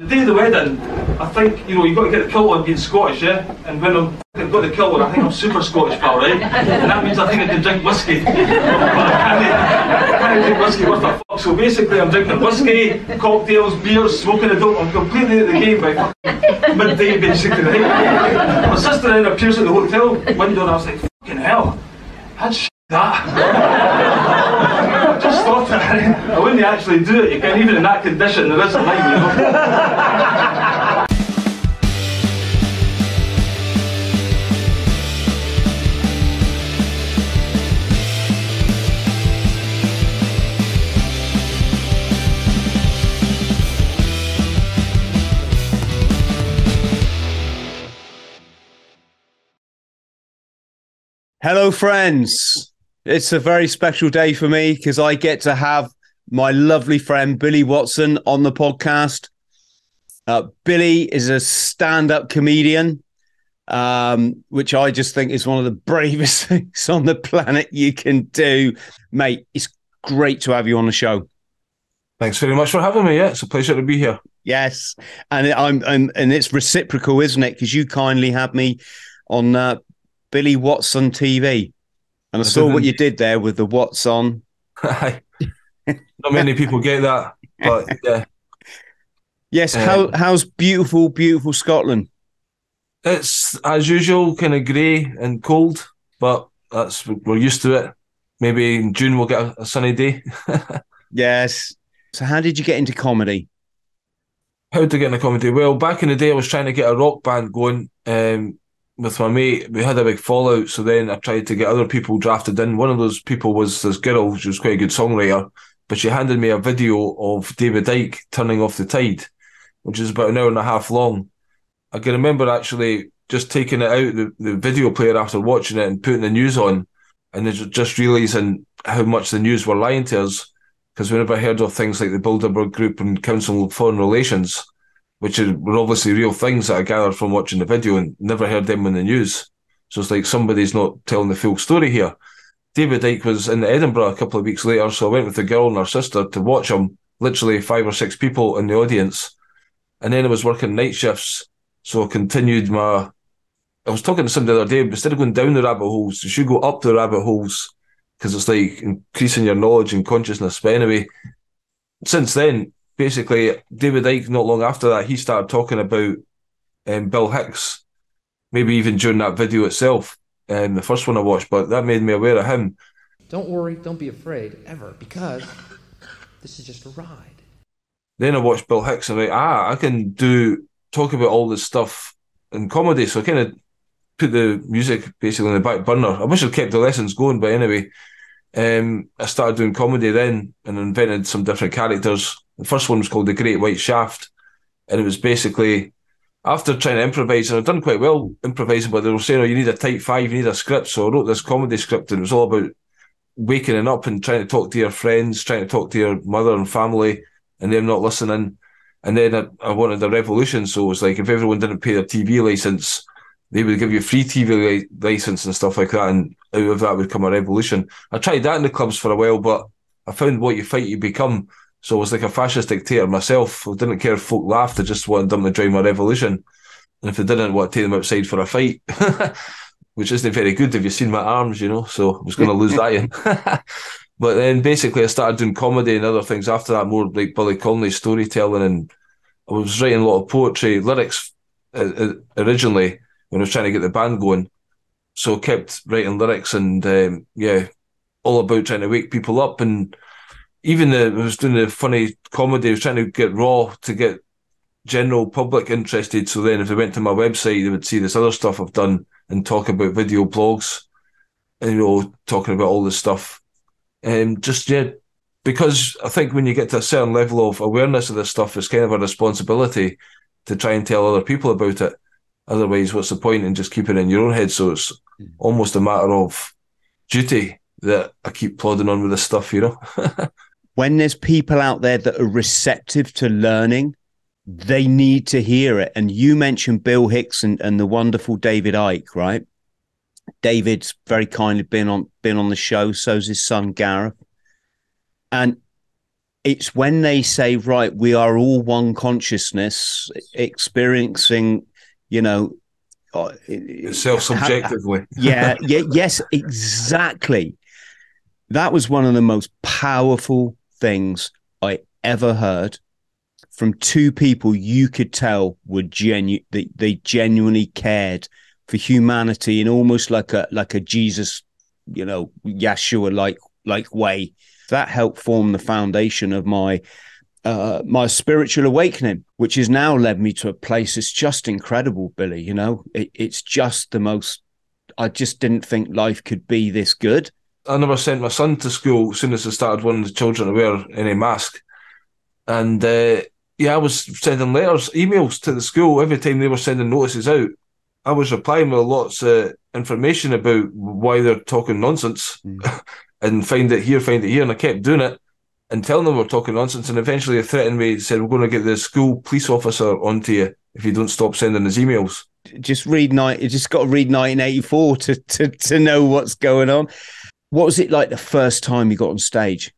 The day of the wedding, I think, you know, you've got to get the kilt on being Scottish, yeah? And when I'm I've got the kilt on, I think I'm super Scottish, pal, right? And that means I think I can drink whiskey. but I can't, I can't drink whiskey worth a fuck. So basically, I'm drinking whiskey, cocktails, beers, smoking a dope. I'm completely at the game by midday, basically, right? My sister then appears at the hotel window, and I was like, fucking hell, that's that. I wouldn't actually do it. You can even in that condition, there is a line, you know. Hello, friends. It's a very special day for me because I get to have my lovely friend Billy Watson on the podcast. Uh, Billy is a stand up comedian, um, which I just think is one of the bravest things on the planet you can do. Mate, it's great to have you on the show. Thanks very much for having me. Yeah, it's a pleasure to be here. Yes, and I'm, I'm and it's reciprocal, isn't it? Because you kindly had me on uh, Billy Watson TV, and I, I saw what you did there with the What's on. Not many people get that, but yeah. Yes, um, how how's beautiful, beautiful Scotland? It's as usual, kind of grey and cold, but that's we're used to it. Maybe in June we'll get a, a sunny day. yes. So, how did you get into comedy? How did to get into comedy? Well, back in the day, I was trying to get a rock band going um, with my mate. We had a big fallout, so then I tried to get other people drafted in. One of those people was this girl, she was quite a good songwriter, but she handed me a video of David Icke turning off the tide, which is about an hour and a half long. I can remember actually just taking it out the, the video player after watching it and putting the news on, and just realizing how much the news were lying to us because we never heard of things like the Bilderberg Group and Council of Foreign Relations, which were obviously real things that I gathered from watching the video and never heard them in the news. So it's like somebody's not telling the full story here. David Icke was in Edinburgh a couple of weeks later, so I went with the girl and her sister to watch him, literally five or six people in the audience. And then I was working night shifts, so I continued my. I was talking to somebody the other day, instead of going down the rabbit holes, you should go up the rabbit holes because it's like increasing your knowledge and consciousness. But anyway, since then, basically, David Icke, not long after that, he started talking about um, Bill Hicks, maybe even during that video itself, um, the first one I watched, but that made me aware of him. Don't worry, don't be afraid, ever, because this is just a ride. Then I watched Bill Hicks and I'm like, ah, I can do talk about all this stuff in comedy. So I kind of put the music basically on the back burner. I wish I'd kept the lessons going, but anyway, um, I started doing comedy then and invented some different characters. The first one was called The Great White Shaft, and it was basically after trying to improvise, and I've done quite well improvising, but they were saying, "Oh, you need a tight five, you need a script." So I wrote this comedy script, and it was all about waking up and trying to talk to your friends, trying to talk to your mother and family, and them not listening. And then I, I wanted a revolution, so it was like if everyone didn't pay their TV license, they would give you a free TV license and stuff like that, and out of that would come a revolution. I tried that in the clubs for a while, but I found what you fight, you become. So I was like a fascist dictator myself. I didn't care if folk laughed. I just wanted them to join my revolution. And if they didn't, I want to take them outside for a fight, which isn't very good. Have you seen my arms? You know, so I was going to lose that in. but then basically, I started doing comedy and other things after that, more like Billy Connolly storytelling, and I was writing a lot of poetry, lyrics uh, uh originally when I was trying to get the band going. So I kept writing lyrics and um, yeah, all about trying to wake people up. And even the, I was doing the funny comedy, I was trying to get raw to get general public interested. So then if they went to my website, they would see this other stuff I've done and talk about video blogs and, you know, talking about all this stuff. And um, just, yeah, because I think when you get to a certain level of awareness of this stuff, it's kind of a responsibility to try and tell other people about it. Otherwise, what's the point in just keeping it in your own head? So it's mm. almost a matter of duty that I keep plodding on with this stuff, you know? when there's people out there that are receptive to learning, they need to hear it. And you mentioned Bill Hicks and, and the wonderful David Icke, right? David's very kindly been on been on the show. So's his son Gareth, and it's when they say, right, we are all one consciousness, experiencing, you know, uh, self subjectively. yeah, yeah, yes, exactly. That was one of the most powerful things I ever heard from two people you could tell were genuine they, they genuinely cared for humanity in almost like a like a Jesus, you know, Yeshua like like way. That helped form the foundation of my uh, my spiritual awakening, which has now led me to a place that's just incredible, Billy. You know, it, it's just the most. I just didn't think life could be this good. I never sent my son to school as soon as I started wanting the children to wear any mask, and uh, yeah, I was sending letters, emails to the school every time they were sending notices out. I was replying with lots of information about why they're talking nonsense, mm. and find it here, find it here, and I kept doing it and telling them we're talking nonsense. And eventually they threatened me, and said, We're going to get the school police officer onto you if you don't stop sending us emails. Just read night. You just got to read 1984 to, to, to know what's going on. What was it like the first time you got on stage?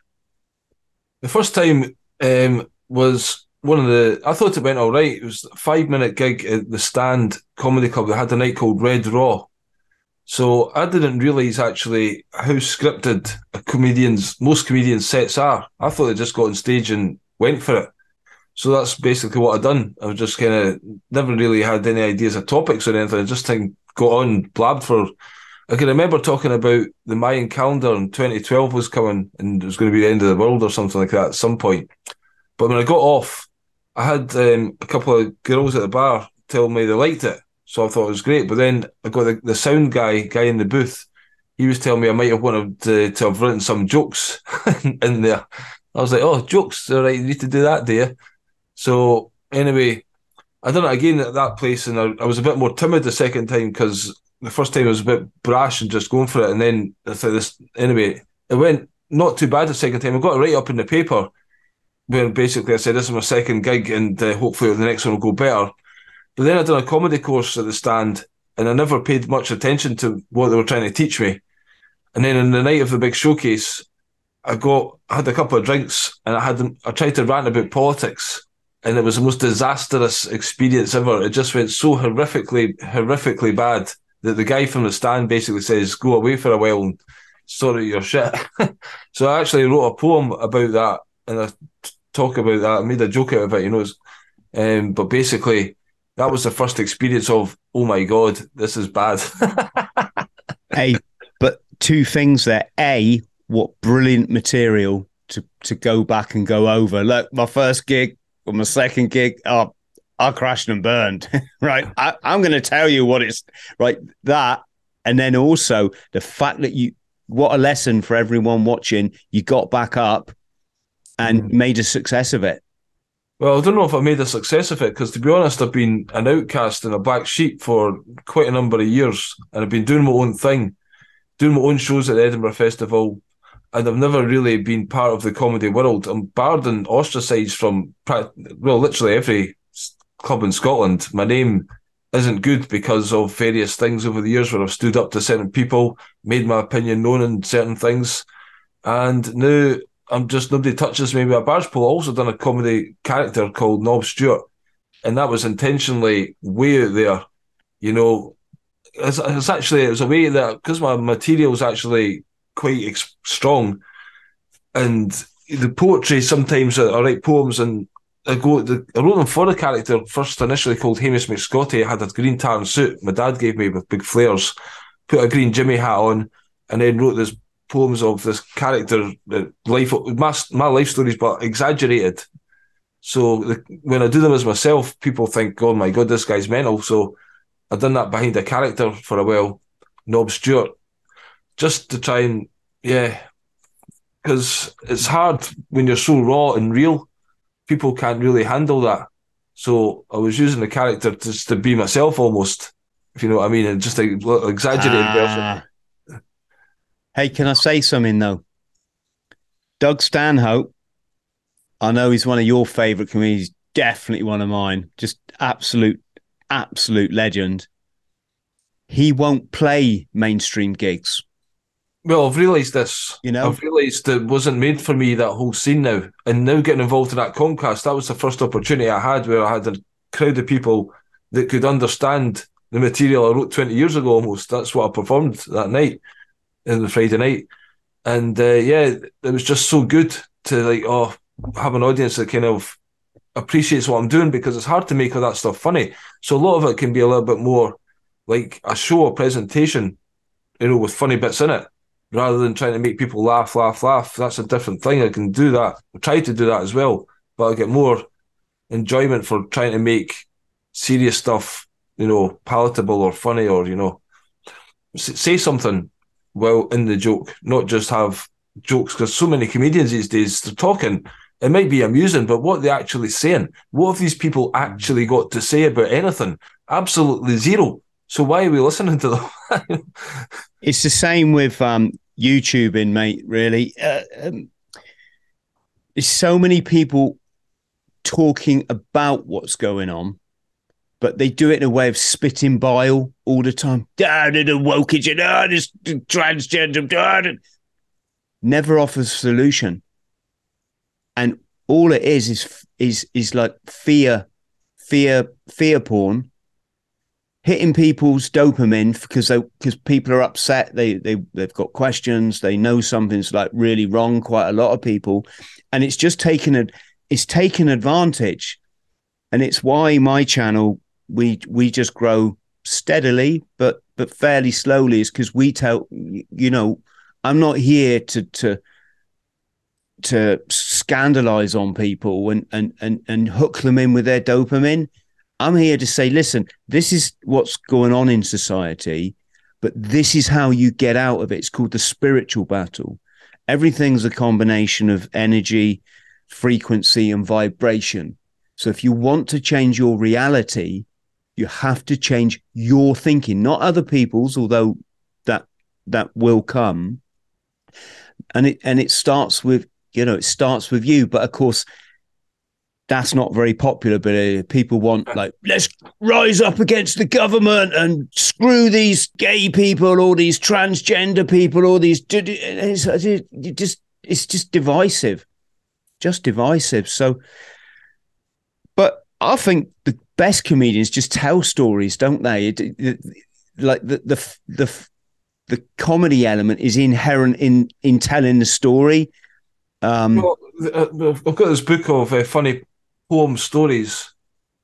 The first time um, was one of the. I thought it went all right. It was a five minute gig at the Stand Comedy Club. They had a night called Red Raw. So I didn't realise actually how scripted a comedian's most comedians sets are. I thought they just got on stage and went for it. So that's basically what I'd done. I was just kind of never really had any ideas of topics or anything. I just think got on blabbed for. I can remember talking about the Mayan calendar and 2012 was coming and it was going to be the end of the world or something like that at some point. But when I got off, I had um, a couple of girls at the bar tell me they liked it. So I thought it was great. But then I got the, the sound guy, guy in the booth. He was telling me I might have wanted to, to have written some jokes in there. I was like, oh, jokes. All right, you need to do that, you? So anyway, I done it again at that place, and I, I was a bit more timid the second time because the first time I was a bit brash and just going for it, and then I thought this anyway. It went not too bad the second time. I got it right up in the paper, where basically I said this is my second gig, and uh, hopefully the next one will go better. But then I done a comedy course at the stand and I never paid much attention to what they were trying to teach me. And then on the night of the big showcase, I got I had a couple of drinks and I had I tried to rant about politics and it was the most disastrous experience ever. It just went so horrifically, horrifically bad that the guy from the stand basically says, "Go away for a while and sort your shit." so I actually wrote a poem about that and I talk about that. I made a joke out of it, you know. Um, but basically, that was the first experience of oh my god this is bad hey but two things there a what brilliant material to to go back and go over look my first gig or my second gig oh i crashed and burned right I, i'm going to tell you what it's right that and then also the fact that you what a lesson for everyone watching you got back up and mm. made a success of it well, I don't know if I made a success of it because, to be honest, I've been an outcast and a black sheep for quite a number of years, and I've been doing my own thing, doing my own shows at the Edinburgh Festival, and I've never really been part of the comedy world. I'm barred and ostracised from well, literally every club in Scotland. My name isn't good because of various things over the years where I've stood up to certain people, made my opinion known in certain things, and now I'm just nobody touches me with a barge pole. I also done a comedy character called Nob Stewart, and that was intentionally way out there. You know, it's, it's actually it was a way that because my material is actually quite ex- strong, and the poetry sometimes I write poems and I go. The, I wrote them for the character first initially called Hamish McScotty. I had a green tartan suit my dad gave me with big flares, put a green Jimmy hat on, and then wrote this poems of this character, life, my, my life stories, but exaggerated. So the, when I do them as myself, people think, "Oh my god, this guy's mental." So I've done that behind a character for a while, Nob Stewart, just to try and yeah, because it's hard when you're so raw and real. People can't really handle that. So I was using the character just to be myself almost, if you know what I mean, and just a exaggerated ah. version. Hey, can I say something though? Doug Stanhope, I know he's one of your favourite comedians, definitely one of mine. Just absolute, absolute legend. He won't play mainstream gigs. Well, I've realised this. You know? I've realised it wasn't made for me that whole scene now, and now getting involved in that Comcast, that was the first opportunity I had where I had a crowd of people that could understand the material I wrote twenty years ago. Almost that's what I performed that night, in the Friday night, and uh, yeah, it was just so good to like oh have an audience that kind of appreciates what I'm doing because it's hard to make all that stuff funny. So a lot of it can be a little bit more like a show, a presentation, you know, with funny bits in it, rather than trying to make people laugh, laugh, laugh. That's a different thing. I can do that. I try to do that as well, but I get more enjoyment for trying to make serious stuff, you know, palatable or funny or, you know, say something well in the joke, not just have jokes because so many comedians these days, they're talking it might be amusing, but what are they actually saying? What have these people actually got to say about anything? Absolutely zero. So why are we listening to them? It's the same with um, YouTubing, mate. Really, uh, um, there's so many people talking about what's going on, but they do it in a way of spitting bile all the time. Ah, the wokeage, ah, this transgender, ah, never offers solution, and all it is is is is like fear, fear, fear porn hitting people's dopamine because they because people are upset they they they've got questions they know something's like really wrong quite a lot of people and it's just taken a it's taken advantage. And it's why my channel we we just grow steadily but but fairly slowly is because we tell you know i'm not here to to to scandalize on people and and and, and hook them in with their dopamine I'm here to say, listen, this is what's going on in society, but this is how you get out of it. It's called the spiritual battle. Everything's a combination of energy, frequency, and vibration. So if you want to change your reality, you have to change your thinking, not other people's, although that that will come. And it and it starts with, you know, it starts with you. But of course, that's not very popular. But uh, people want like, let's rise up against the government and screw these gay people, all these transgender people, all these. It's, it's just it's just divisive, just divisive. So, but I think the best comedians just tell stories, don't they? Like the the the the comedy element is inherent in in telling the story. Um, well, I've got this book of uh, funny poem stories,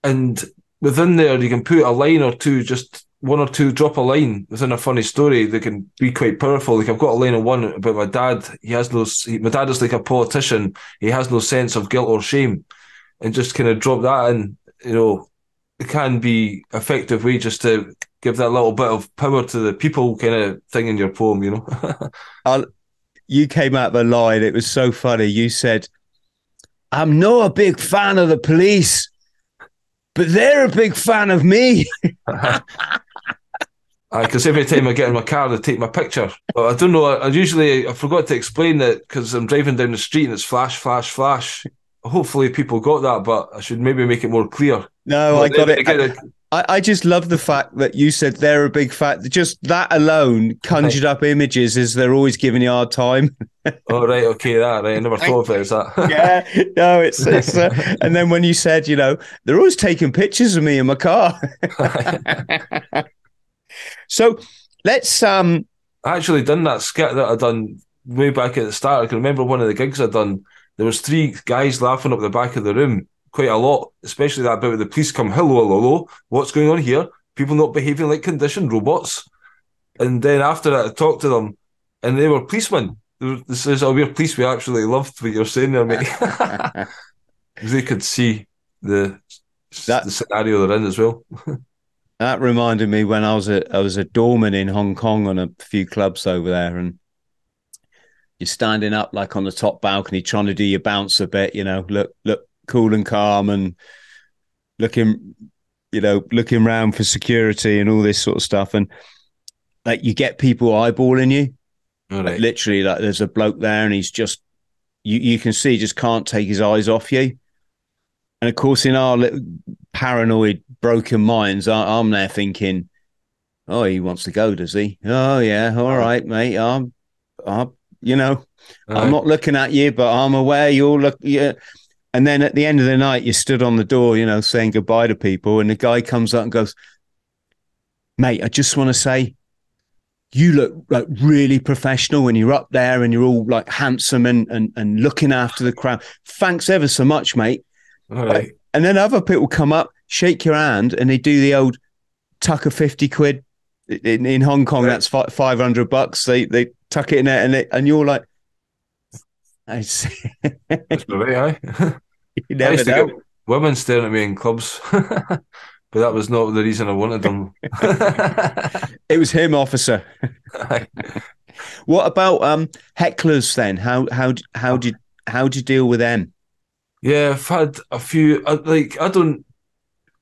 and within there you can put a line or two, just one or two, drop a line within a funny story that can be quite powerful. Like I've got a line of one about my dad. He has no. He, my dad is like a politician. He has no sense of guilt or shame, and just kind of drop that in. You know, it can be effective way just to give that little bit of power to the people kind of thing in your poem. You know. You came out of a line. It was so funny. You said, "I'm not a big fan of the police." But they're a big fan of me. Because every time I get in my car, they take my picture. But I don't know. I, I usually I forgot to explain that because I'm driving down the street and it's flash, flash, flash. Hopefully, people got that, but I should maybe make it more clear. No, But I got it. again, I, I just love the fact that you said they're a big fan. Just that alone conjured up images as they're always giving you a hard time. oh right, okay, that right. I never thought of it as that. yeah, no, it's it's. Uh, and then when you said, you know, they're always taking pictures of me in my car. so let's um. I actually done that skit that I done way back at the start. I can remember one of the gigs I done. There was three guys laughing up the back of the room quite a lot, especially that bit with the police come, hello, hello, hello, what's going on here? People not behaving like conditioned robots. And then after that, I talked to them, and they were policemen. This is, a we're police. We actually loved what you're saying there, mate. they could see the That- the scenario they're in as well. That reminded me when I was a I was a doorman in Hong Kong on a few clubs over there, and you're standing up like on the top balcony trying to do your bounce a bit, you know, look look cool and calm and looking, you know, looking around for security and all this sort of stuff, and like you get people eyeballing you, All like, literally like there's a bloke there and he's just you you can see he just can't take his eyes off you. And of course, in our little paranoid, broken minds, I, I'm there thinking, "Oh, he wants to go, does he? Oh, yeah, all right, mate. I'm, I'm, you know. I'm not looking at you, but I'm aware you're look. Yeah. And then at the end of the night, you stood on the door, you know, saying goodbye to people, and the guy comes up and goes, "Mate, I just want to say." You look like really professional when you're up there and you're all like handsome and, and, and looking after the crowd. Thanks ever so much, mate. All right. And then other people come up, shake your hand, and they do the old tuck a fifty quid in, in Hong Kong. Right. That's fi- five hundred bucks. They they tuck it in there, and they, and you're like, I see. That's right, you I used to get women staring at me in clubs, but that was not the reason I wanted them. It was him, officer. Aye. What about um hecklers then? How how how did how do you deal with them? yeah, I've had a few. I, like I don't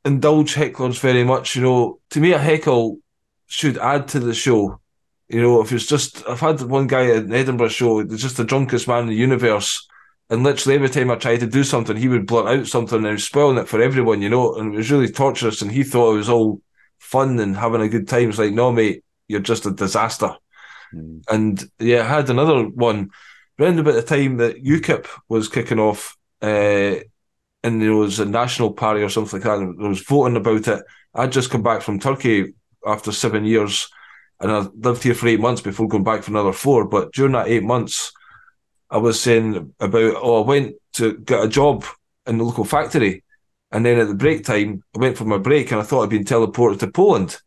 indulge hecklers very much. You know, to me, a heckle should add to the show. You know, if it's just, I've had one guy at an Edinburgh show, he's just the drunkest man in the universe. And literally every time I tried to do something, he would blurt out something and he was spoiling it for everyone, you know, and it was really torturous. And he thought it was all fun and having a good time. It's like, no, mate, you're just a disaster. And yeah, I had another one around about the time that UKIP was kicking off, uh, and there was a national party or something like that, and there was voting about it. I'd just come back from Turkey after seven years, and I lived here for eight months before going back for another four. But during that eight months, I was saying about, oh, I went to get a job in the local factory. And then at the break time, I went for my break and I thought I'd been teleported to Poland.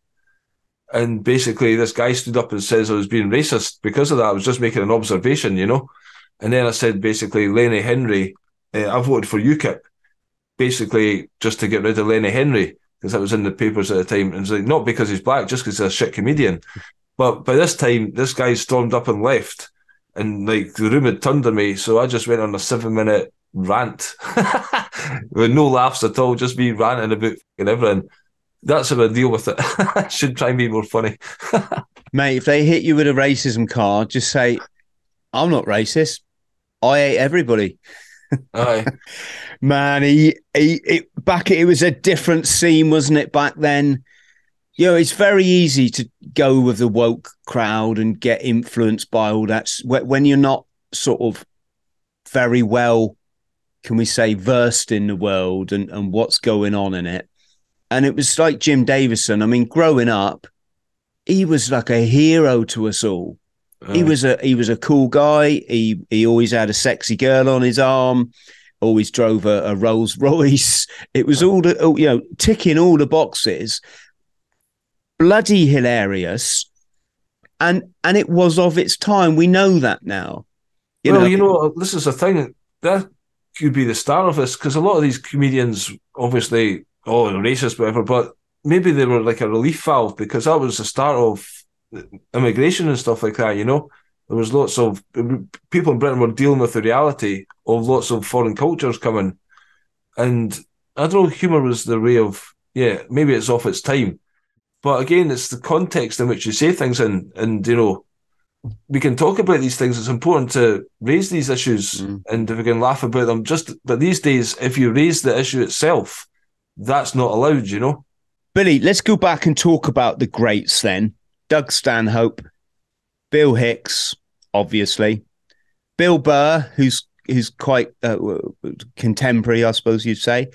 And basically, this guy stood up and says I was being racist because of that. I was just making an observation, you know. And then I said, basically, Lenny Henry, uh, I voted for UKIP, basically just to get rid of Lenny Henry because that was in the papers at the time. And it's like, not because he's black, just because he's a shit comedian. But by this time, this guy stormed up and left, and like the room had turned on me. So I just went on a seven minute rant with no laughs at all, just me ranting about and everything. That's how I deal with it. I should try and be more funny. Mate, if they hit you with a racism card, just say, I'm not racist. I hate everybody. Aye. Man, he, he it, back it was a different scene, wasn't it, back then? You know, it's very easy to go with the woke crowd and get influenced by all that when you're not sort of very well, can we say, versed in the world and, and what's going on in it. And it was like Jim Davidson. I mean, growing up, he was like a hero to us all. He was a he was a cool guy. He he always had a sexy girl on his arm. Always drove a, a Rolls Royce. It was all the you know ticking all the boxes. Bloody hilarious, and and it was of its time. We know that now. You well, know, you know, this is the thing that could be the start of this because a lot of these comedians, obviously, oh, racist, whatever, but maybe they were like a relief valve because that was the start of immigration and stuff like that. You know, there was lots of people in Britain were dealing with the reality of lots of foreign cultures coming, and I don't know, humor was the way of yeah, maybe it's off its time, but again, it's the context in which you say things in, and you know we can talk about these things. It's important to raise these issues, Mm. and if we can laugh about them, just but these days, if you raise the issue itself, that's not allowed. You know, Billy, let's go back and talk about the greats then. Doug Stanhope, Bill Hicks, obviously, Bill Burr, who's who's quite uh, contemporary, I suppose you'd say,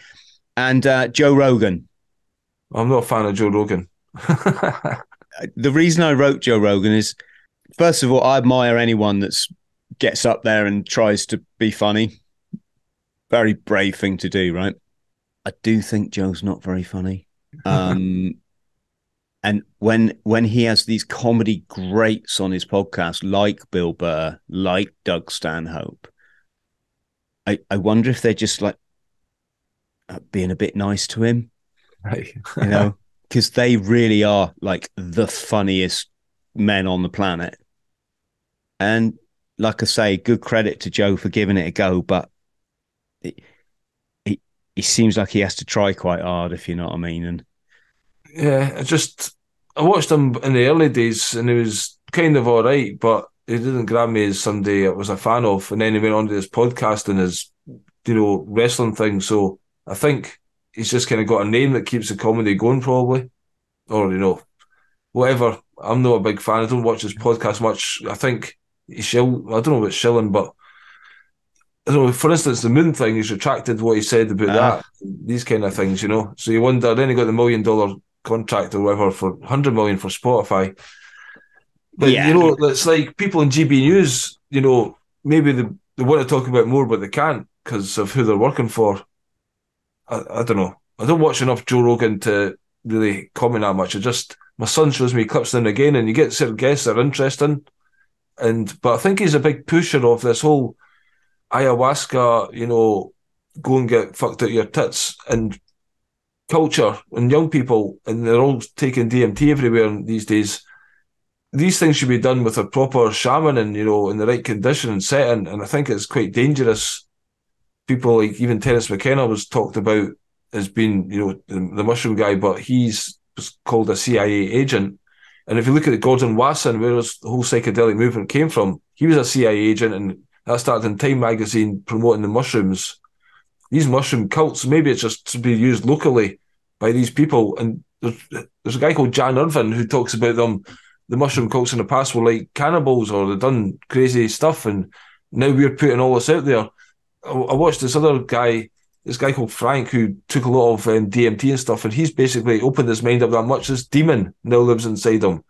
and uh, Joe Rogan. I'm not a fan of Joe Rogan. The reason I wrote Joe Rogan is, first of all, I admire anyone that gets up there and tries to be funny. Very brave thing to do, right? I do think Joe's not very funny. Um, and when when he has these comedy greats on his podcast, like Bill Burr, like Doug Stanhope, I I wonder if they're just like uh, being a bit nice to him, Right. you know, because they really are like the funniest men on the planet. And like I say, good credit to Joe for giving it a go, but it, he he seems like he has to try quite hard, if you know what I mean. And Yeah, I just I watched him in the early days, and he was kind of all right, but he didn't grab me as somebody I was a fan of. And then he went on to his podcast and his, you know, wrestling thing. So I think he's just kind of got a name that keeps the comedy going, probably, or you know, whatever. I'm not a big fan. I don't watch his podcast much. I think he's shill. I don't know what's shilling, but I don't know. For instance, the moon thing, he's retracted what he said about Ah. that. These kind of things, you know. So you wonder. Then he got the million dollar contract or whatever for hundred million for Spotify. But Yeah. you know, it's like people in GB News. You know, maybe they, they want to talk about more, but they can't because of who they're working for. I, I don't know. I don't watch enough Joe Rogan to really comment that much. I just my son shows me clips then again, and you get certain guests that are interesting. And but I think he's a big pusher of this whole ayahuasca, you know, go and get fucked out your tits and culture and young people, and they're all taking DMT everywhere these days. These things should be done with a proper shaman and you know in the right condition and setting, and I think it's quite dangerous. People like even Terence McKenna was talked about as being you know the, the mushroom guy, but he's was called a CIA agent. And if you look at Gordon Wasson, where this whole psychedelic movement came from, he was a CIA agent, and that started in Time magazine promoting the mushrooms. These mushroom cults, maybe it's just to be used locally by these people. And there's, there's a guy called Jan Irvin who talks about them. The mushroom cults in the past were like cannibals or they've done crazy stuff, and now we're putting all this out there. I, I watched this other guy, this guy called Frank, who took a lot of um, DMT and stuff, and he's basically opened his mind up that much. This demon now lives inside him.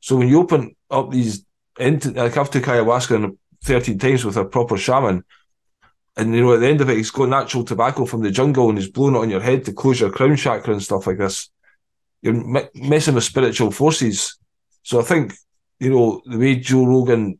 So when you open up these, into, like I've took ayahuasca 13 times with a proper shaman, and you know at the end of it, he's got natural tobacco from the jungle and he's blowing it on your head to close your crown chakra and stuff like this. You're me- messing with spiritual forces. So I think you know the way Joe Rogan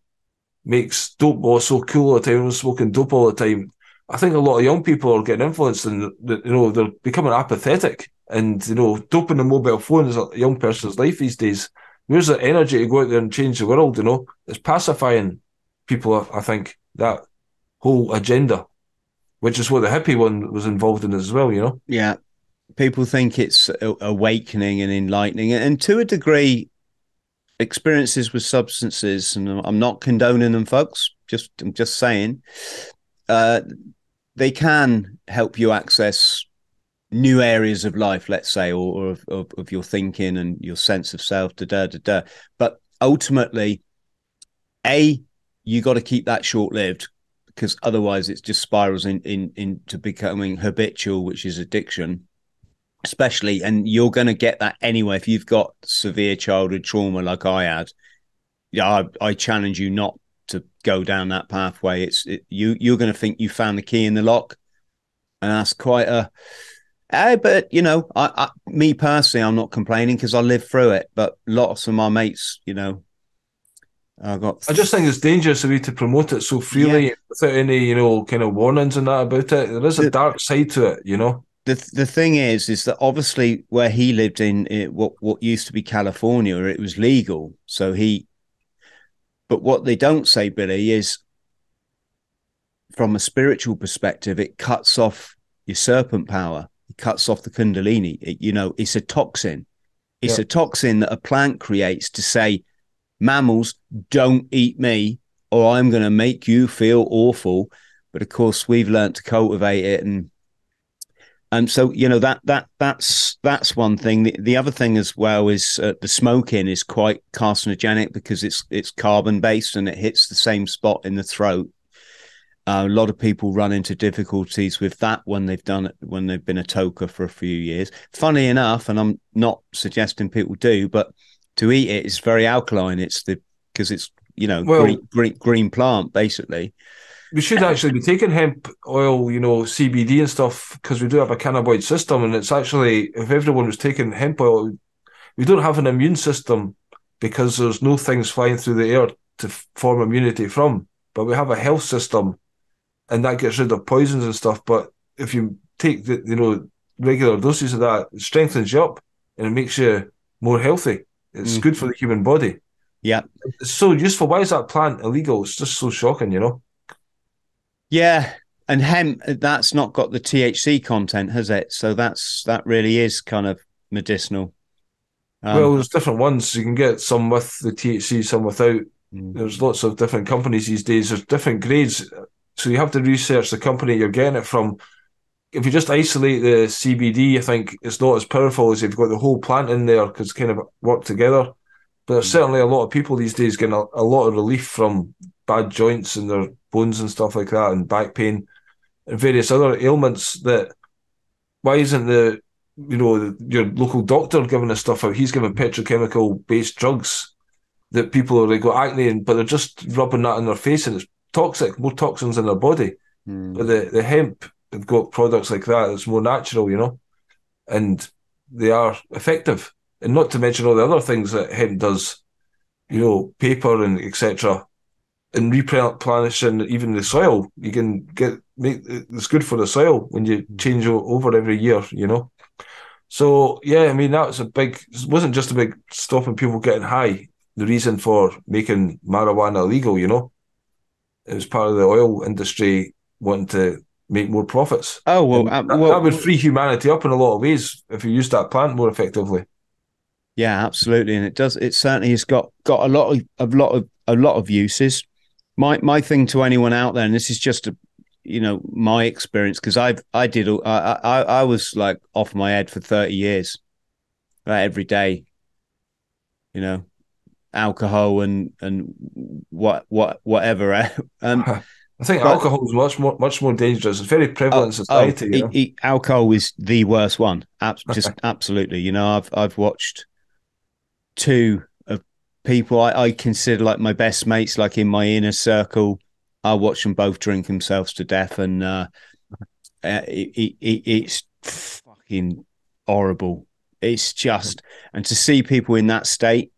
makes dope ball so cool all the time, smoking dope all the time. I think a lot of young people are getting influenced and you know they're becoming apathetic. And you know, doping a mobile phone is a young person's life these days. Where's the energy to go out there and change the world? You know, it's pacifying people. I think that whole agenda, which is what the hippie one was involved in as well. You know, Yeah. People think it's awakening and enlightening. And to a degree, experiences with substances, and I'm not condoning them, folks, just I'm just saying, uh, they can help you access new areas of life, let's say, or, or of, of, of your thinking and your sense of self, da da da da. But ultimately, A, you got to keep that short lived because otherwise it just spirals in, in into becoming habitual, which is addiction. Especially, and you're going to get that anyway if you've got severe childhood trauma like I had. Yeah, I, I challenge you not to go down that pathway. It's it, you. You're going to think you found the key in the lock, and that's quite a. Uh, but you know, I, I me personally, I'm not complaining because I lived through it. But lots of my mates, you know, I got. I just think it's dangerous of you to promote it so freely without any you know kind of warnings and that about it. There is a The- dark side to it, you know. the the thing is, is that obviously where he lived in it, what what used to be California, it was legal. So he, but what they don't say, Billy, is from a spiritual perspective, it cuts off your serpent power. It cuts off the kundalini. It, you know, it's a toxin. It's Yeah. a toxin that a plant creates to say, mammals, don't eat me, or I'm going to make you feel awful. But of course, we've learned to cultivate it and um, so you know that that that's that's one thing. The, the other thing as well is uh, the smoking is quite carcinogenic because it's it's carbon based and it hits the same spot in the throat. Uh, a lot of people run into difficulties with that when they've done it when they've been a toker for a few years. Funny enough, and I'm not suggesting people do, but to eat it. it is very alkaline. It's the because it's you know Well- green, green green plant basically. We should actually be taking hemp oil, you know, CBD and stuff, because we do have a cannabinoid system, and it's actually if everyone was taking hemp oil, we don't have an immune system because there's no things flying through the air to form immunity from. But we have a health system, and that gets rid of poisons and stuff. But if you take the, you know, regular doses of that, it strengthens you up and it makes you more healthy. It's Mm. good for the human body. Yeah. It's so useful. Why is that plant illegal? It's just so shocking, you know. Yeah, and hemp that's not got the THC content, has it? So that's that really is kind of medicinal. Um, well, there's different ones. You can get some with the THC, some without. mm, There's lots of different companies these days. There's different grades. So you have to research the company you're getting it from. If you just isolate the CBD, I think it's not as powerful as if you've got the whole plant in there because kind of work together. But there's certainly a lot of people these days getting a, a lot of relief from bad joints in their bones and stuff like that, and back pain and various other ailments. That why isn't the you know the, your local doctor giving this stuff out? He's giving petrochemical based drugs that people are like got acne, and but they're just rubbing that in their face, and it's toxic, more toxins in their body. Mm. But the the hemp have got products like that that's more natural, you know, and they are effective. And not to mention all the other things that hemp does, you know, paper and etc. And replenishing even the soil, you can get make it's good for the soil when you change over every year, you know. So yeah, I mean that was a big. It wasn't just a big stopping people getting high. The reason for making marijuana legal, you know, it was part of the oil industry wanting to make more profits. Oh well, uh, that, well, that would free humanity up in a lot of ways if you used that plant more effectively. Yeah, absolutely, and it does. It certainly has got got a lot of a lot of a lot of uses. My my thing to anyone out there, and this is just a, you know, my experience because I've I did all- I I I was like off my head for thirty years, like every day. You know, alcohol and and what what whatever. um, I think But- alcohol is much more much more dangerous. It's very prevalent in society. you e- know? e- alcohol is the worst one. Ab- just absolutely. You know, I've I've watched two of people I, I consider like my best mates, like in my inner circle. I watch them both drink themselves to death, and uh, uh, it, it, it, it's fucking horrible. It's just, and to see people in that state,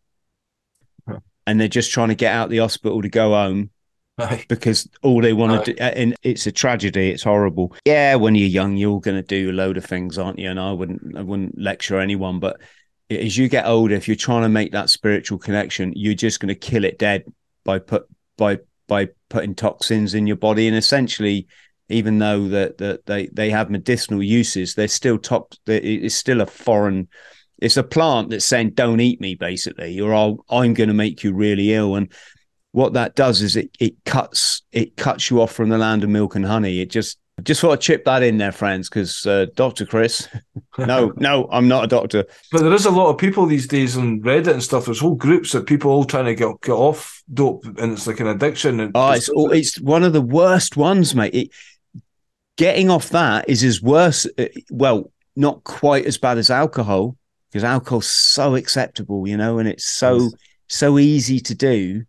and they're just trying to get out the hospital to go home Aye. because all they want to do, and it's a tragedy. It's horrible. Yeah, when you're young, you're going to do a load of things, aren't you? And I wouldn't, I wouldn't lecture anyone, but as you get older, if you're trying to make that spiritual connection, you're just going to kill it dead by put by by putting toxins in your body, and essentially. Even though that that they, they have medicinal uses, they're still top. It's still a foreign. It's a plant that's saying, "Don't eat me," basically, or I'll, I'm going to make you really ill. And what that does is it it cuts it cuts you off from the land of milk and honey. It just just thought I'd chip that in there, friends, because uh, Doctor Chris, no, no, I'm not a doctor. But there is a lot of people these days on Reddit and stuff. There's whole groups of people all trying to get get off dope, and it's like an addiction. And Oh, it's all- it's one of the worst ones, mate. It, getting off that is as worse. uh, Well, not quite as bad as alcohol because alcohol's so acceptable, you know, and it's so Yes. so easy to do.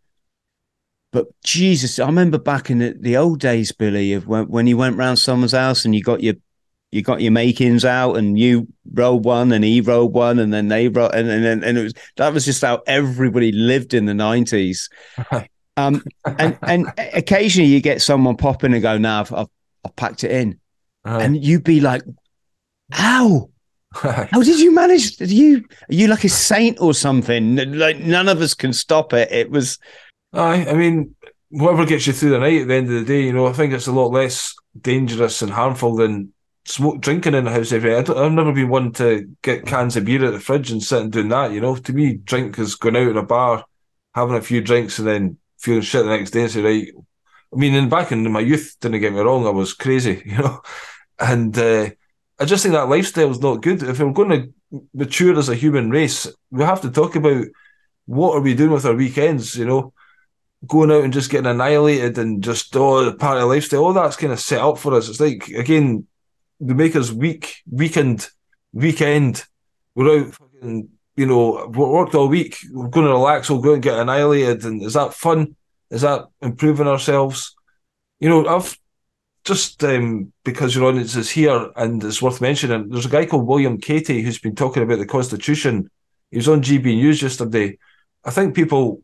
But Jesus, I remember back in the, the old days, Billy, of when, when you went round someone's house and you got your you got your makings out and you rolled one and he rolled one and then they rolled and and, and, and it was that was just how everybody lived in the nineties. Um, and and occasionally you get someone pop in and go, "Now I've, I've, I've packed it in," Aye. and you'd be like, "How? How did you manage? Did you are you like a saint or something? Like none of us can stop it. It was Aye, I mean, whatever gets you through the night at the end of the day, you know, I think it's a lot less dangerous and harmful than smoke drinking in the house every day. I I've never been one to get cans of beer at the fridge and sit and doing that, you know. To me, drink is going out in a bar, having a few drinks and then feeling shit the next day and say, right. I mean, in back in my youth, didn't get me wrong, I was crazy, you know. And uh, I just think that lifestyle is not good. If we're going to mature as a human race, we have to talk about what are we doing with our weekends, you know going out and just getting annihilated and just oh the party lifestyle, all that's kind of set up for us. It's like again, they make us weak, weekend, weekend. We're out, fucking, you know, worked all week. We're going to relax. We'll go and get annihilated. And is that fun? Is that improving ourselves? You know, I've just um, because your audience is here and it's worth mentioning. There's a guy called William Katie who's been talking about the Constitution. He was on GB News yesterday. I think people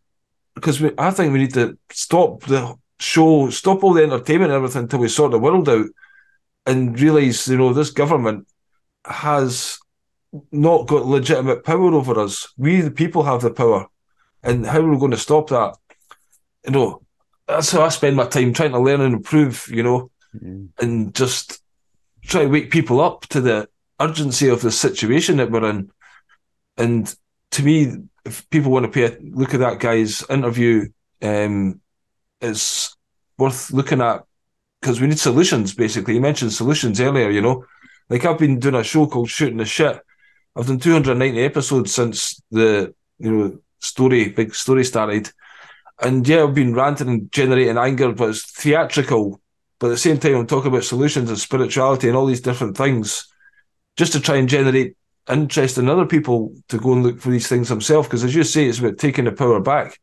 because I think we need to stop the show, stop all the entertainment and everything until we sort the world out and realise, you know, this government has not got legitimate power over us. We, the people, have the power. And how are we going to stop that? You know, that's how I spend my time trying to learn and improve, you know, mm-hmm. and just try to wake people up to the urgency of the situation that we're in. And to me, if people want to pay a look at that guy's interview, um, it's worth looking at because we need solutions. Basically, he mentioned solutions earlier. You know, like I've been doing a show called Shooting the Shit. I've done 290 episodes since the you know story, big story started. And yeah, I've been ranting and generating anger, but it's theatrical. But at the same time, I'm talking about solutions and spirituality and all these different things just to try and generate interest in other people to go and look for these things themselves. Because as you say, it's about taking the power back.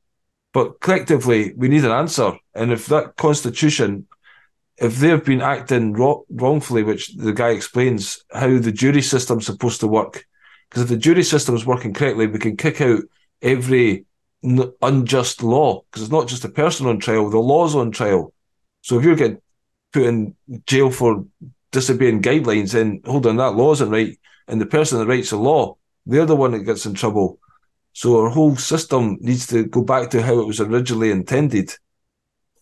But collectively, we need an answer. And if that constitution, if they've been acting wrongfully, which the guy explains how the jury system's supposed to work, because if the jury system is working correctly, we can kick out every unjust law because it's not just a person on trial, the law's on trial. So if you're getting put in jail for disobeying guidelines, then hold on, that law isn't right. And the person that writes the law, they're the one that gets in trouble. So our whole system needs to go back to how it was originally intended.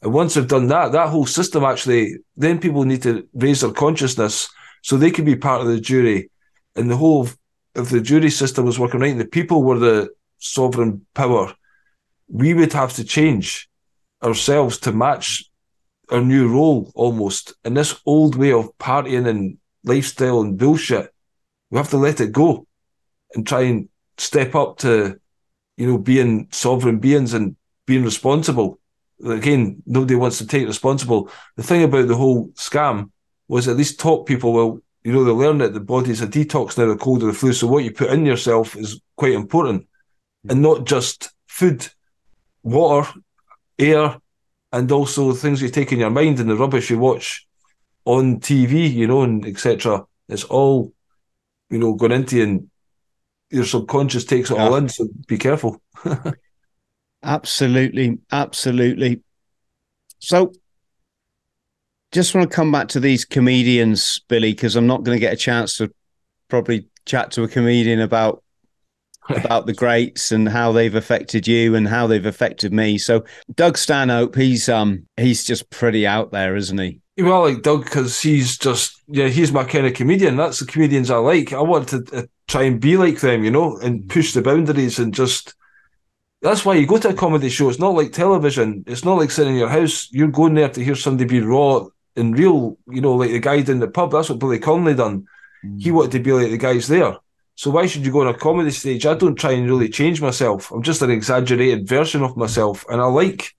And once they've done that, that whole system actually, then people need to raise their consciousness so they can be part of the jury. And the whole, if the jury system was working right and the people were the sovereign power, we would have to change ourselves to match our new role almost. And this old way of partying and lifestyle and bullshit, we have to let it go and try and step up to you know, being sovereign beings and being responsible. Again, nobody wants to take responsible. The thing about the whole scam was at least taught people, well, you know, they learn that the body's a detox now, the cold or the flu. So what you put in yourself is quite important. And not just food, water, air, and also things you take in your mind and the rubbish you watch on TV, you know, and etc. It's all, you know, going into and your subconscious takes it yeah. all in. So be careful. absolutely, absolutely. So, just want to come back to these comedians, Billy, because I'm not going to get a chance to probably chat to a comedian about about the greats and how they've affected you and how they've affected me. So, Doug Stanhope, he's um he's just pretty out there, isn't he? Well, like Doug, because he's just yeah, he's my kind of comedian. That's the comedians I like. I want to uh, try and be like them, you know, and push the boundaries and just. That's why you go to a comedy show. It's not like television. It's not like sitting in your house. You're going there to hear somebody be raw and real. You know, like the guy in the pub. That's what Billy Connolly done. Mm. He wanted to be like the guys there. So why should you go on a comedy stage? I don't try and really change myself. I'm just an exaggerated version of myself, and I like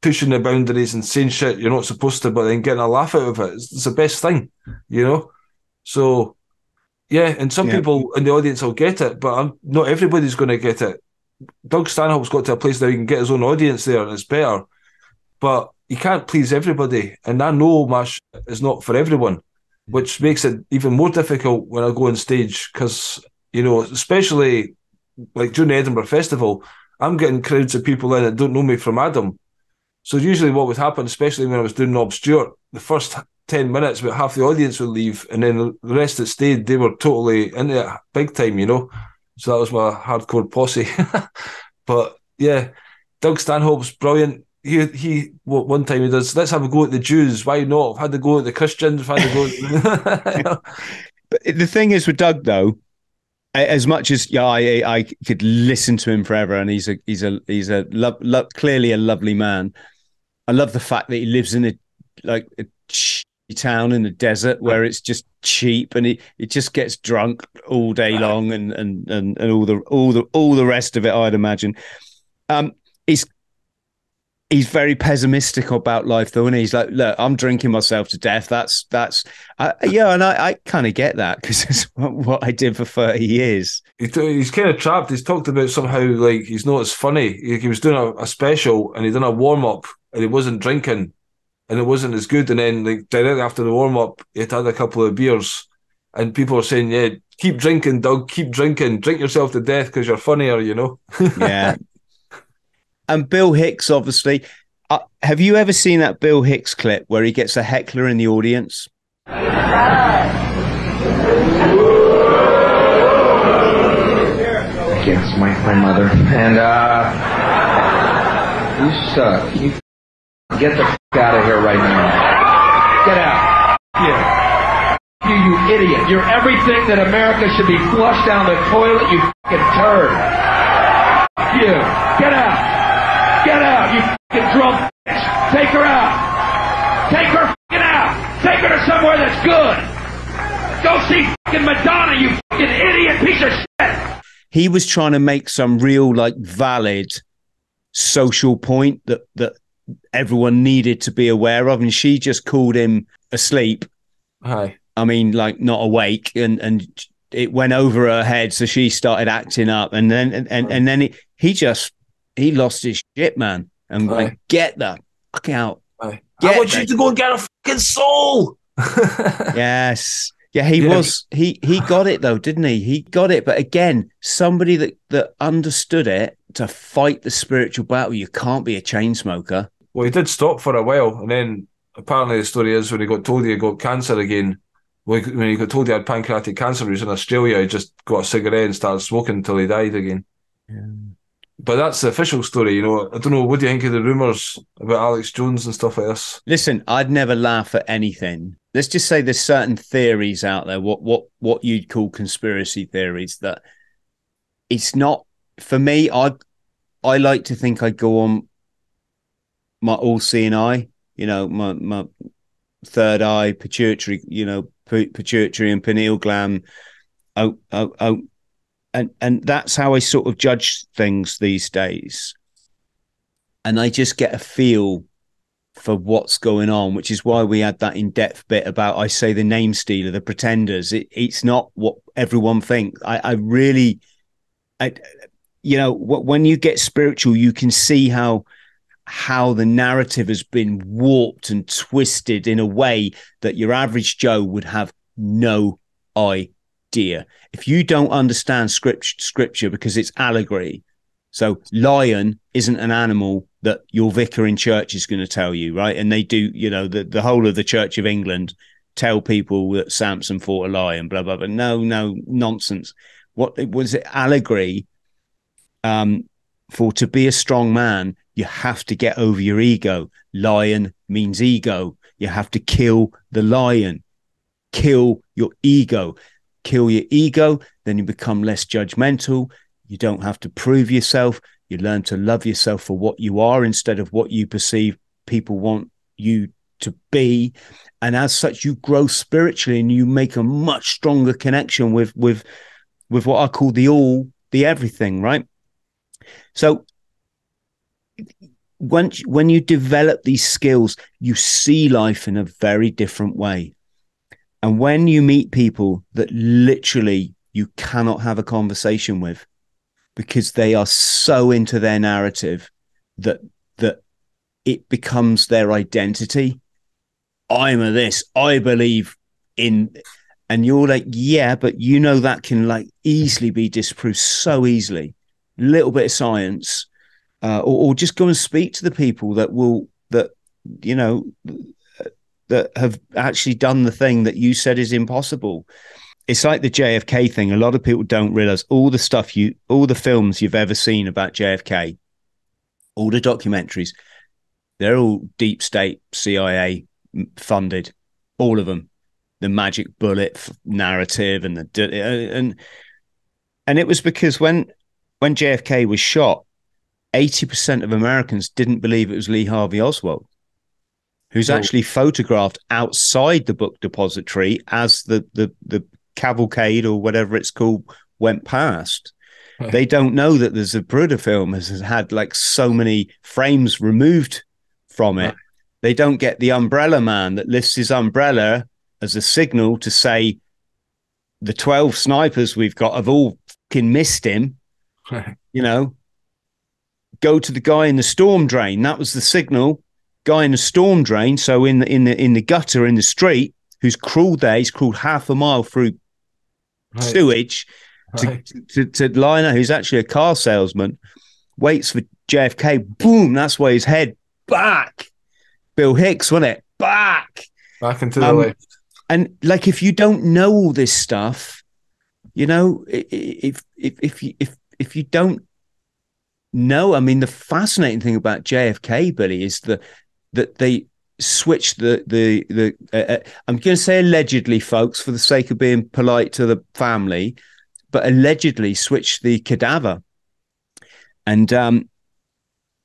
pushing the boundaries and saying shit you're not supposed to, but then getting a laugh out of it. It's, it's the best thing, you know. So, yeah, and some yeah. people in the audience will get it, but I'm, not everybody's going to get it. Doug Stanhope's got to a place now he can get his own audience there, and it's better. But he can't please everybody, and I know my is not for everyone, which makes it even more difficult when I go on stage because you know, especially like during the Edinburgh Festival, I'm getting crowds of people in that don't know me from Adam so usually what would happen, especially when I was doing Nob Stewart, the first 10 minutes, about half the audience would leave, and then the rest that stayed, they were totally into it big time, you know. So that was my hardcore posse. but yeah, Doug Stanhope's brilliant. He he one time he does, let's have a go at the Jews. Why not? I've had to go at the Christians, I've had to go But the thing is with Doug though, as much as yeah, I I could listen to him forever, and he's a he's a he's a lo- lo- clearly a lovely man. I love the fact that he lives in a like a town in the desert where it's just cheap and he, he just gets drunk all day long and, and and and all the all the all the rest of it I'd imagine. Um he's he's very pessimistic about life though and he's like look i'm drinking myself to death. That's that's uh, yeah and i, I kind of get that because it's what i did for 30 years. He, he's kind of trapped. He's talked about somehow like he's not as funny. He, was doing a, a special and he done a warm-up and he wasn't drinking and it wasn't as good. And then like directly after the warm up, he had had a couple of beers, and people were saying, "Yeah, keep drinking, Doug. Keep drinking. Drink yourself to death because you're funnier." You know. yeah. And Bill Hicks, obviously. Uh, have you ever seen that Bill Hicks clip where he gets a heckler in the audience? Yes, my, my mother. And, uh, you suck. You Get the f- out of here right now. Get out. You. You, you idiot. You're everything that America should be flushed down the toilet, you fucking turd. You. Get out. Get out, you fucking drunk bitch. Take her out. Take her fucking out. Take her to somewhere that's good. Go see fucking Madonna, you fucking idiot piece of shit. he was trying to make some real like valid social point that that everyone needed to be aware of, and she just called him asleep. Aye. I mean, like not awake, and and it went over her head, so she started acting up, and then and and, and then he, he just he lost his shit, man, and Aye. like get the fuck out. Aye. Get I want the- you to go and get a fucking soul. Yes. Yeah, he Yeah. was he he got it though, didn't he? He got it. But again, somebody that that understood it to fight the spiritual battle, you can't be a chain smoker. Well, he did stop for a while, and then apparently the story is when he got told he had got cancer again. When he got told he had pancreatic cancer, he was in Australia. He just got a cigarette and started smoking until he died again. But that's the official story, you know. I don't know. What do you think of the rumours about Alex Jones and stuff like this? Listen, I'd never laugh at anything. Let's just say there's certain theories out there, what what what you'd call conspiracy theories, that it's not for me, I I like to think I go on my all seeing eye, you know, my my third eye, pituitary, you know, pituitary and pineal gland. Oh, oh, oh, and and that's how I sort of judge things these days. And I just get a feel for what's going on, which is why we had that in-depth bit about I say the name stealer, the pretenders. It, it's not what everyone thinks. I, I really, I, you know, when you get spiritual, you can see how how the narrative has been warped and twisted in a way that your average Joe would have no idea. If you don't understand script, scripture because it's allegory, so lion isn't an animal that your vicar in church is going to tell you, right? And they do, you know, the, the whole of the Church of England tell people that Samson fought a lion, blah, blah, blah. No, no, nonsense. What was it? Allegory. Um, for to be a strong man, you have to get over your ego. Lion means ego. You have to kill the lion, kill your ego, kill your ego. Then you become less judgmental. You don't have to prove yourself. You learn to love yourself for what you are instead of what you perceive people want you to be. And as such, you grow spiritually and you make a much stronger connection with with with what I call the all, the everything, right? So once when you develop these skills, you see life in a very different way. And when you meet people that literally you cannot have a conversation with because they are so into their narrative that that it becomes their identity. I'm a this, I believe in and you're like, yeah, but you know that can like easily be disproved so easily. Little bit of science, uh, or, or just go and speak to the people that will that you know that have actually done the thing that you said is impossible. It's like the JFK thing. A lot of people don't realize all the stuff you, all the films you've ever seen about JFK, all the documentaries, they're all deep state CIA funded, all of them. The magic bullet narrative and the uh, and and it was because when when JFK was shot, eighty percent of Americans didn't believe it was Lee Harvey Oswald, who's Oh. actually photographed outside the book depository as the the the cavalcade or whatever it's called went past. They don't know that the Zapruder film has had like so many frames removed from it. They don't get the umbrella man that lifts his umbrella as a signal to say the 12 snipers we've got have all fucking missed him you know, go to the guy in the storm drain. That was the signal. Guy in the storm drain. So in the in the in the gutter in the street, who's crawled there, he's crawled half a mile through Right. sewage to, Right. to to Liner, who's actually a car salesman, waits for JFK. Boom! That's why his head back. Bill Hicks, wasn't it? Back. Back into the Um, left. And like, if you don't know all this stuff, you know, if if if you if if you don't know, I mean, the fascinating thing about JFK, Billy, is the that they switched the the the. Uh, uh, I'm going to say allegedly, folks, for the sake of being polite to the family, but allegedly switched the cadaver. And um,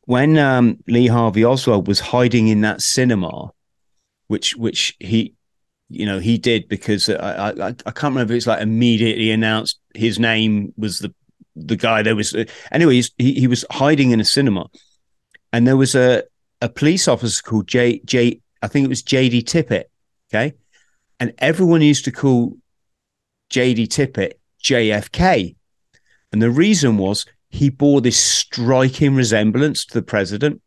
when um, Lee Harvey Oswald was hiding in that cinema, which which he you know he did because I, I I can't remember if it's like immediately announced his name was the the guy there was anyways he, he was hiding in a cinema. And there was a a police officer called j j i think it was jd Tippit okay? And everyone used to call jd Tippit jfk and the reason was he bore this striking resemblance to the president.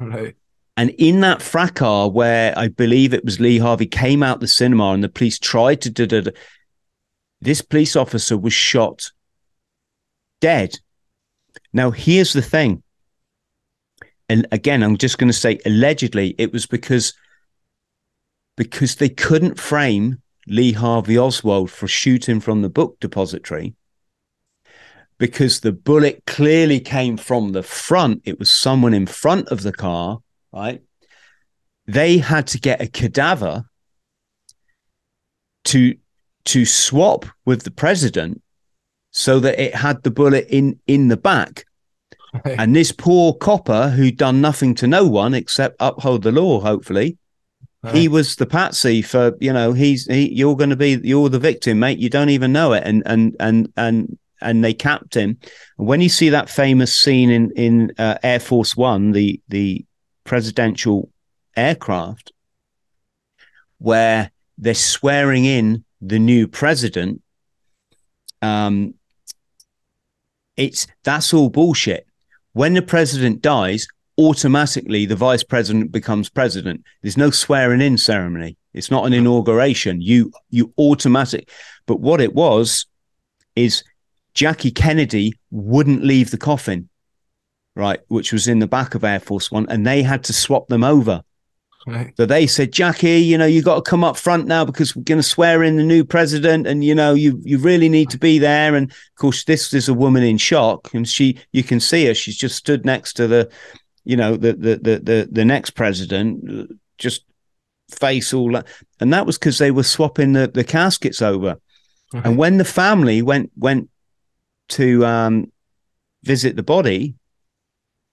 Right. and in that fracas, where I believe it was Lee Harvey came out the cinema and the police tried to do this police officer was shot dead. Now, here's the thing. And again, I'm just going to say allegedly, it was because because they couldn't frame Lee Harvey Oswald for shooting from the book depository because the bullet clearly came from the front. It was someone in front of the car, right? They had to get a cadaver to to swap with the president so that it had the bullet in in the back. Right. And this poor copper who'd done nothing to no one except uphold the law, hopefully, he was the patsy for you know he's he, you're going to be you're the victim, mate. You don't even know it, and and and and and they capped him. And When you see that famous scene in in uh, Air Force One, the the presidential aircraft, where they're swearing in the new president, um, it's that's all bullshit. When the president dies, automatically the vice president becomes president. There's no swearing in ceremony. It's not an inauguration. You you automatic. But what it was is Jackie Kennedy wouldn't leave the coffin, right, which was in the back of Air Force One, and they had to swap them over. Right. So they said, Jackie, you know, you've got to come up front now because we're going to swear in the new president, and you know, you you really need to be there. And of course, this is a woman in shock, and she, you can see her. She's just stood next to the, you know, the the the the, the next president, just face all that, and that was because they were swapping the the caskets over. Right. And when the family went went to um, visit the body,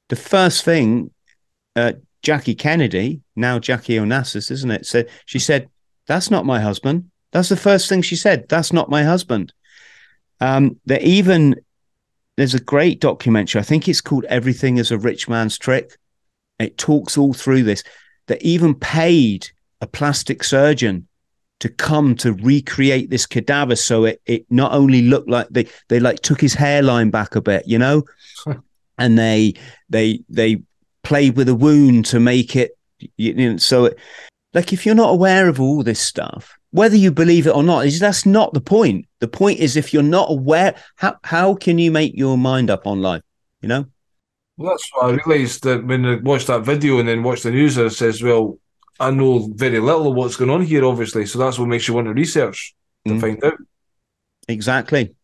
the first thing uh, Jackie Kennedy, now Jackie Onassis, isn't it? Said she said, "That's not my husband." That's the first thing she said. That's not my husband. Um, there even there's a great documentary. I think it's called "Everything Is a Rich Man's Trick." It talks all through this. They even paid a plastic surgeon to come to recreate this cadaver so it it not only looked like they they like took his hairline back a bit, you know, and they they they played with a wound to make it you know so it, like if you're not aware of all this stuff whether you believe it or not is that's not the point the point is if you're not aware how how can you make your mind up on life you know Well, that's what I realised that when I watched that video and then watched the news, it says, well, I know very little of what's going on here, obviously. So that's what makes you want to research to Mm. find out. exactly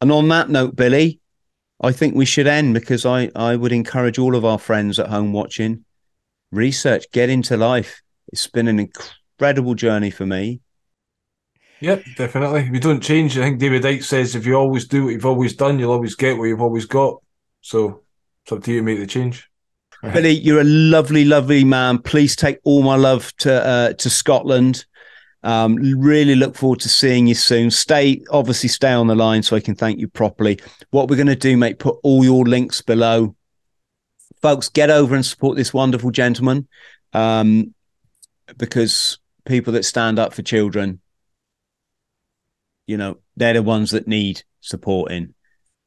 and on that note billy i think we should end because i i would encourage all of our friends at home watching research get into life it's been an incredible journey for me Yep, definitely. We don't change. I think David Icke says if you always do what you've always done, you'll always get what you've always got. So it's up to you to make the change. Billy, you're a lovely, lovely man. Please take all my love to uh, to Scotland. Um, really look forward to seeing you soon. Stay, obviously, stay on the line so I can thank you properly. What we're going to do, mate, put all your links below. Folks, get over and support this wonderful gentleman, um, because people that stand up for children, you know, they're the ones that need supporting.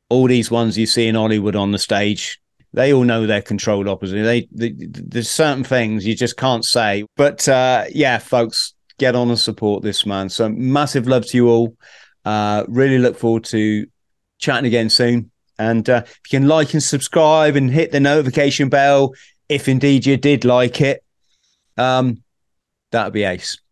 All these ones you see in Hollywood on the stage, they all know they're controlled opposite. They, they there's certain things you just can't say. But uh, yeah, folks, get on and support this man. So massive love to you all. Uh, really look forward to chatting again soon. And uh, if you can like and subscribe and hit the notification bell, if indeed you did like it, um, that'd be ace.